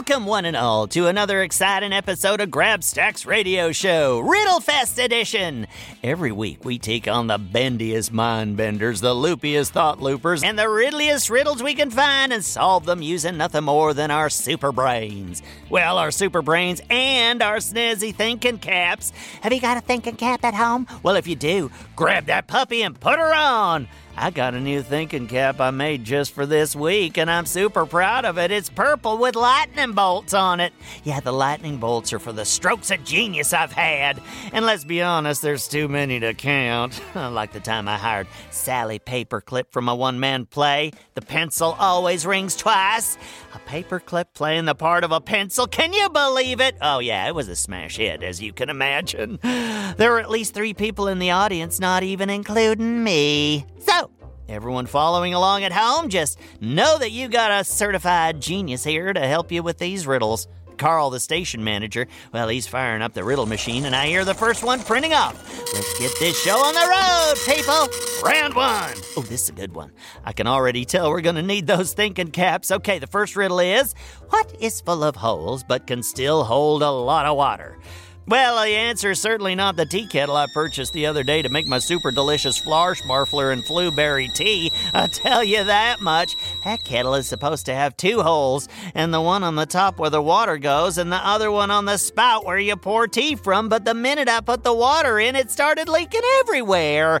Welcome, one and all, to another exciting episode of Grabstack's radio show, Riddlefest Edition. Every week, we take on the bendiest mind benders, the loopiest thought loopers, and the riddliest riddles we can find and solve them using nothing more than our super brains. Well, our super brains and our snazzy thinking caps. Have you got a thinking cap at home? Well, if you do, grab that puppy and put her on. I got a new thinking cap I made just for this week, and I'm super proud of it. It's purple with lightning bolts on it. Yeah, the lightning bolts are for the strokes of genius I've had. And let's be honest, there's too many to count. like the time I hired Sally Paperclip from a one man play, The Pencil Always Rings Twice. A paperclip playing the part of a pencil. Can you believe it? Oh, yeah, it was a smash hit, as you can imagine. There were at least three people in the audience, not even including me. So, everyone following along at home, just know that you got a certified genius here to help you with these riddles. Carl, the station manager, well, he's firing up the riddle machine, and I hear the first one printing off. Let's get this show on the road, people! Round one! Oh, this is a good one. I can already tell we're gonna need those thinking caps. Okay, the first riddle is What is full of holes but can still hold a lot of water? Well, the answer is certainly not the tea kettle I purchased the other day to make my super delicious Flarschmarfler and Flueberry tea. I tell you that much. That kettle is supposed to have two holes, and the one on the top where the water goes, and the other one on the spout where you pour tea from. But the minute I put the water in, it started leaking everywhere.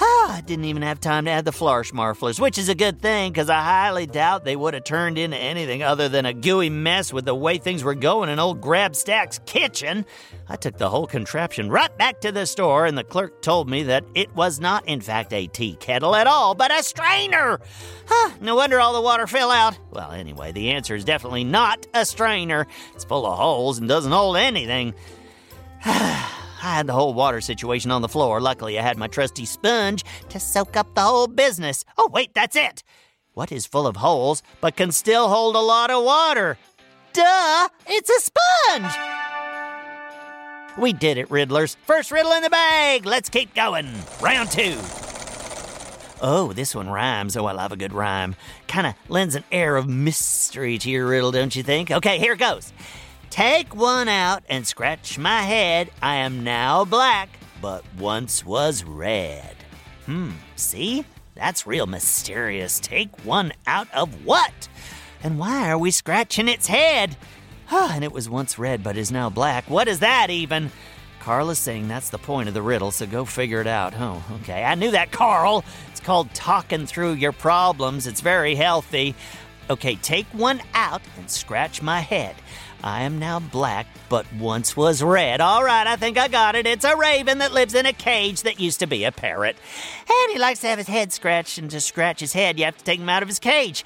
Ah, I didn't even have time to add the Flarschmarflers, which is a good thing because I highly doubt they would have turned into anything other than a gooey mess with the way things were going in old Grabstack's kitchen. I took the whole contraption right back to the store, and the clerk told me that it was not, in fact, a tea kettle at all, but a strainer. Huh, no wonder all the water fell out. Well, anyway, the answer is definitely not a strainer. It's full of holes and doesn't hold anything. I had the whole water situation on the floor. Luckily, I had my trusty sponge to soak up the whole business. Oh, wait, that's it. What is full of holes but can still hold a lot of water? Duh, it's a sponge! We did it, Riddlers. First riddle in the bag. Let's keep going. Round two. Oh, this one rhymes. Oh, I love a good rhyme. Kind of lends an air of mystery to your riddle, don't you think? Okay, here it goes. Take one out and scratch my head. I am now black, but once was red. Hmm, see? That's real mysterious. Take one out of what? And why are we scratching its head? And it was once red but is now black. What is that even? Carl is saying that's the point of the riddle, so go figure it out. Oh, okay. I knew that, Carl. It's called talking through your problems. It's very healthy. Okay, take one out and scratch my head. I am now black, but once was red. All right, I think I got it. It's a raven that lives in a cage that used to be a parrot. And he likes to have his head scratched, and to scratch his head, you have to take him out of his cage.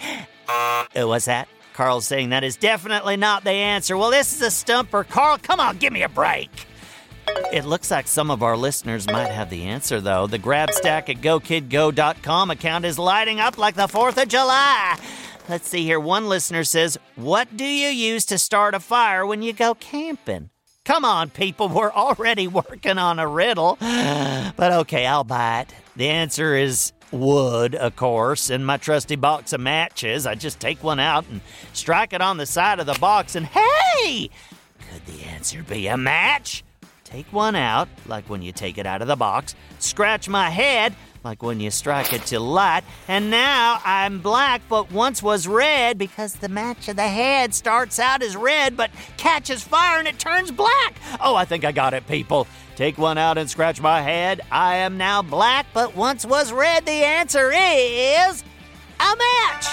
Uh, what's that? Carl's saying that is definitely not the answer. Well, this is a stumper. Carl, come on, give me a break. It looks like some of our listeners might have the answer, though. The GrabStack at GoKidGo.com account is lighting up like the 4th of July. Let's see here. One listener says, What do you use to start a fire when you go camping? Come on, people, we're already working on a riddle. But okay, I'll buy it. The answer is wood, of course, in my trusty box of matches. I just take one out and strike it on the side of the box, and hey! Could the answer be a match? Take one out, like when you take it out of the box, scratch my head. Like when you strike it to light. And now I'm black, but once was red because the match of the head starts out as red but catches fire and it turns black. Oh, I think I got it, people. Take one out and scratch my head. I am now black, but once was red. The answer is a match.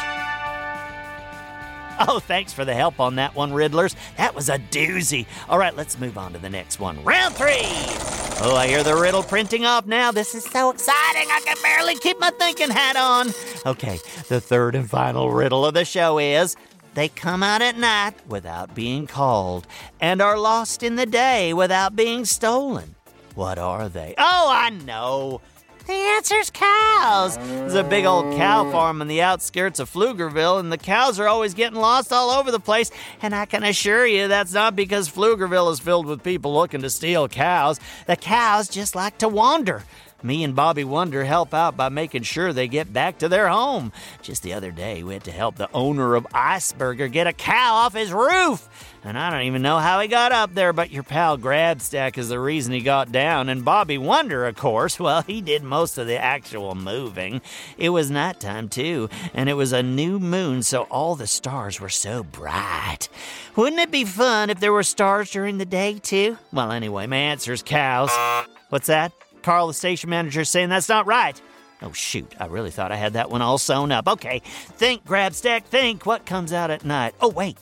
Oh, thanks for the help on that one, Riddlers. That was a doozy. All right, let's move on to the next one. Round three. Oh, I hear the riddle printing off now. This is so exciting. I can barely keep my thinking hat on. Okay, the third and final riddle of the show is they come out at night without being called and are lost in the day without being stolen. What are they? Oh, I know. The answer's cows. There's a big old cow farm on the outskirts of Pflugerville, and the cows are always getting lost all over the place. And I can assure you that's not because Pflugerville is filled with people looking to steal cows. The cows just like to wander. Me and Bobby Wonder help out by making sure they get back to their home. Just the other day, we had to help the owner of Iceburger get a cow off his roof. And I don't even know how he got up there, but your pal Grabstack is the reason he got down. And Bobby Wonder, of course, well, he did most of the actual moving. It was nighttime, too, and it was a new moon, so all the stars were so bright. Wouldn't it be fun if there were stars during the day, too? Well, anyway, my answer's cows. What's that? Carl, the station manager, is saying that's not right. Oh, shoot, I really thought I had that one all sewn up. Okay, think, Grabstack, think. What comes out at night? Oh, wait,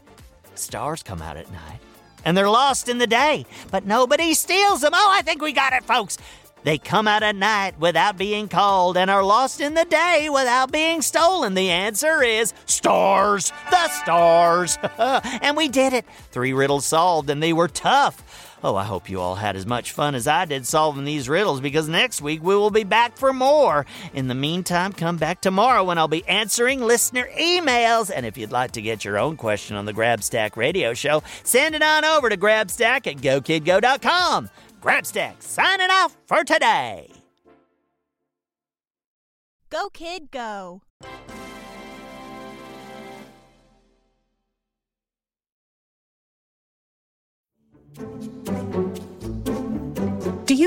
stars come out at night. And they're lost in the day, but nobody steals them. Oh, I think we got it, folks. They come out at night without being called and are lost in the day without being stolen. The answer is stars. The stars. and we did it. Three riddles solved, and they were tough. Oh, I hope you all had as much fun as I did solving these riddles because next week we will be back for more. In the meantime, come back tomorrow when I'll be answering listener emails. And if you'd like to get your own question on the Grabstack radio show, send it on over to grabstack at gokidgo.com. Grabstack signing off for today. Go, kid, go.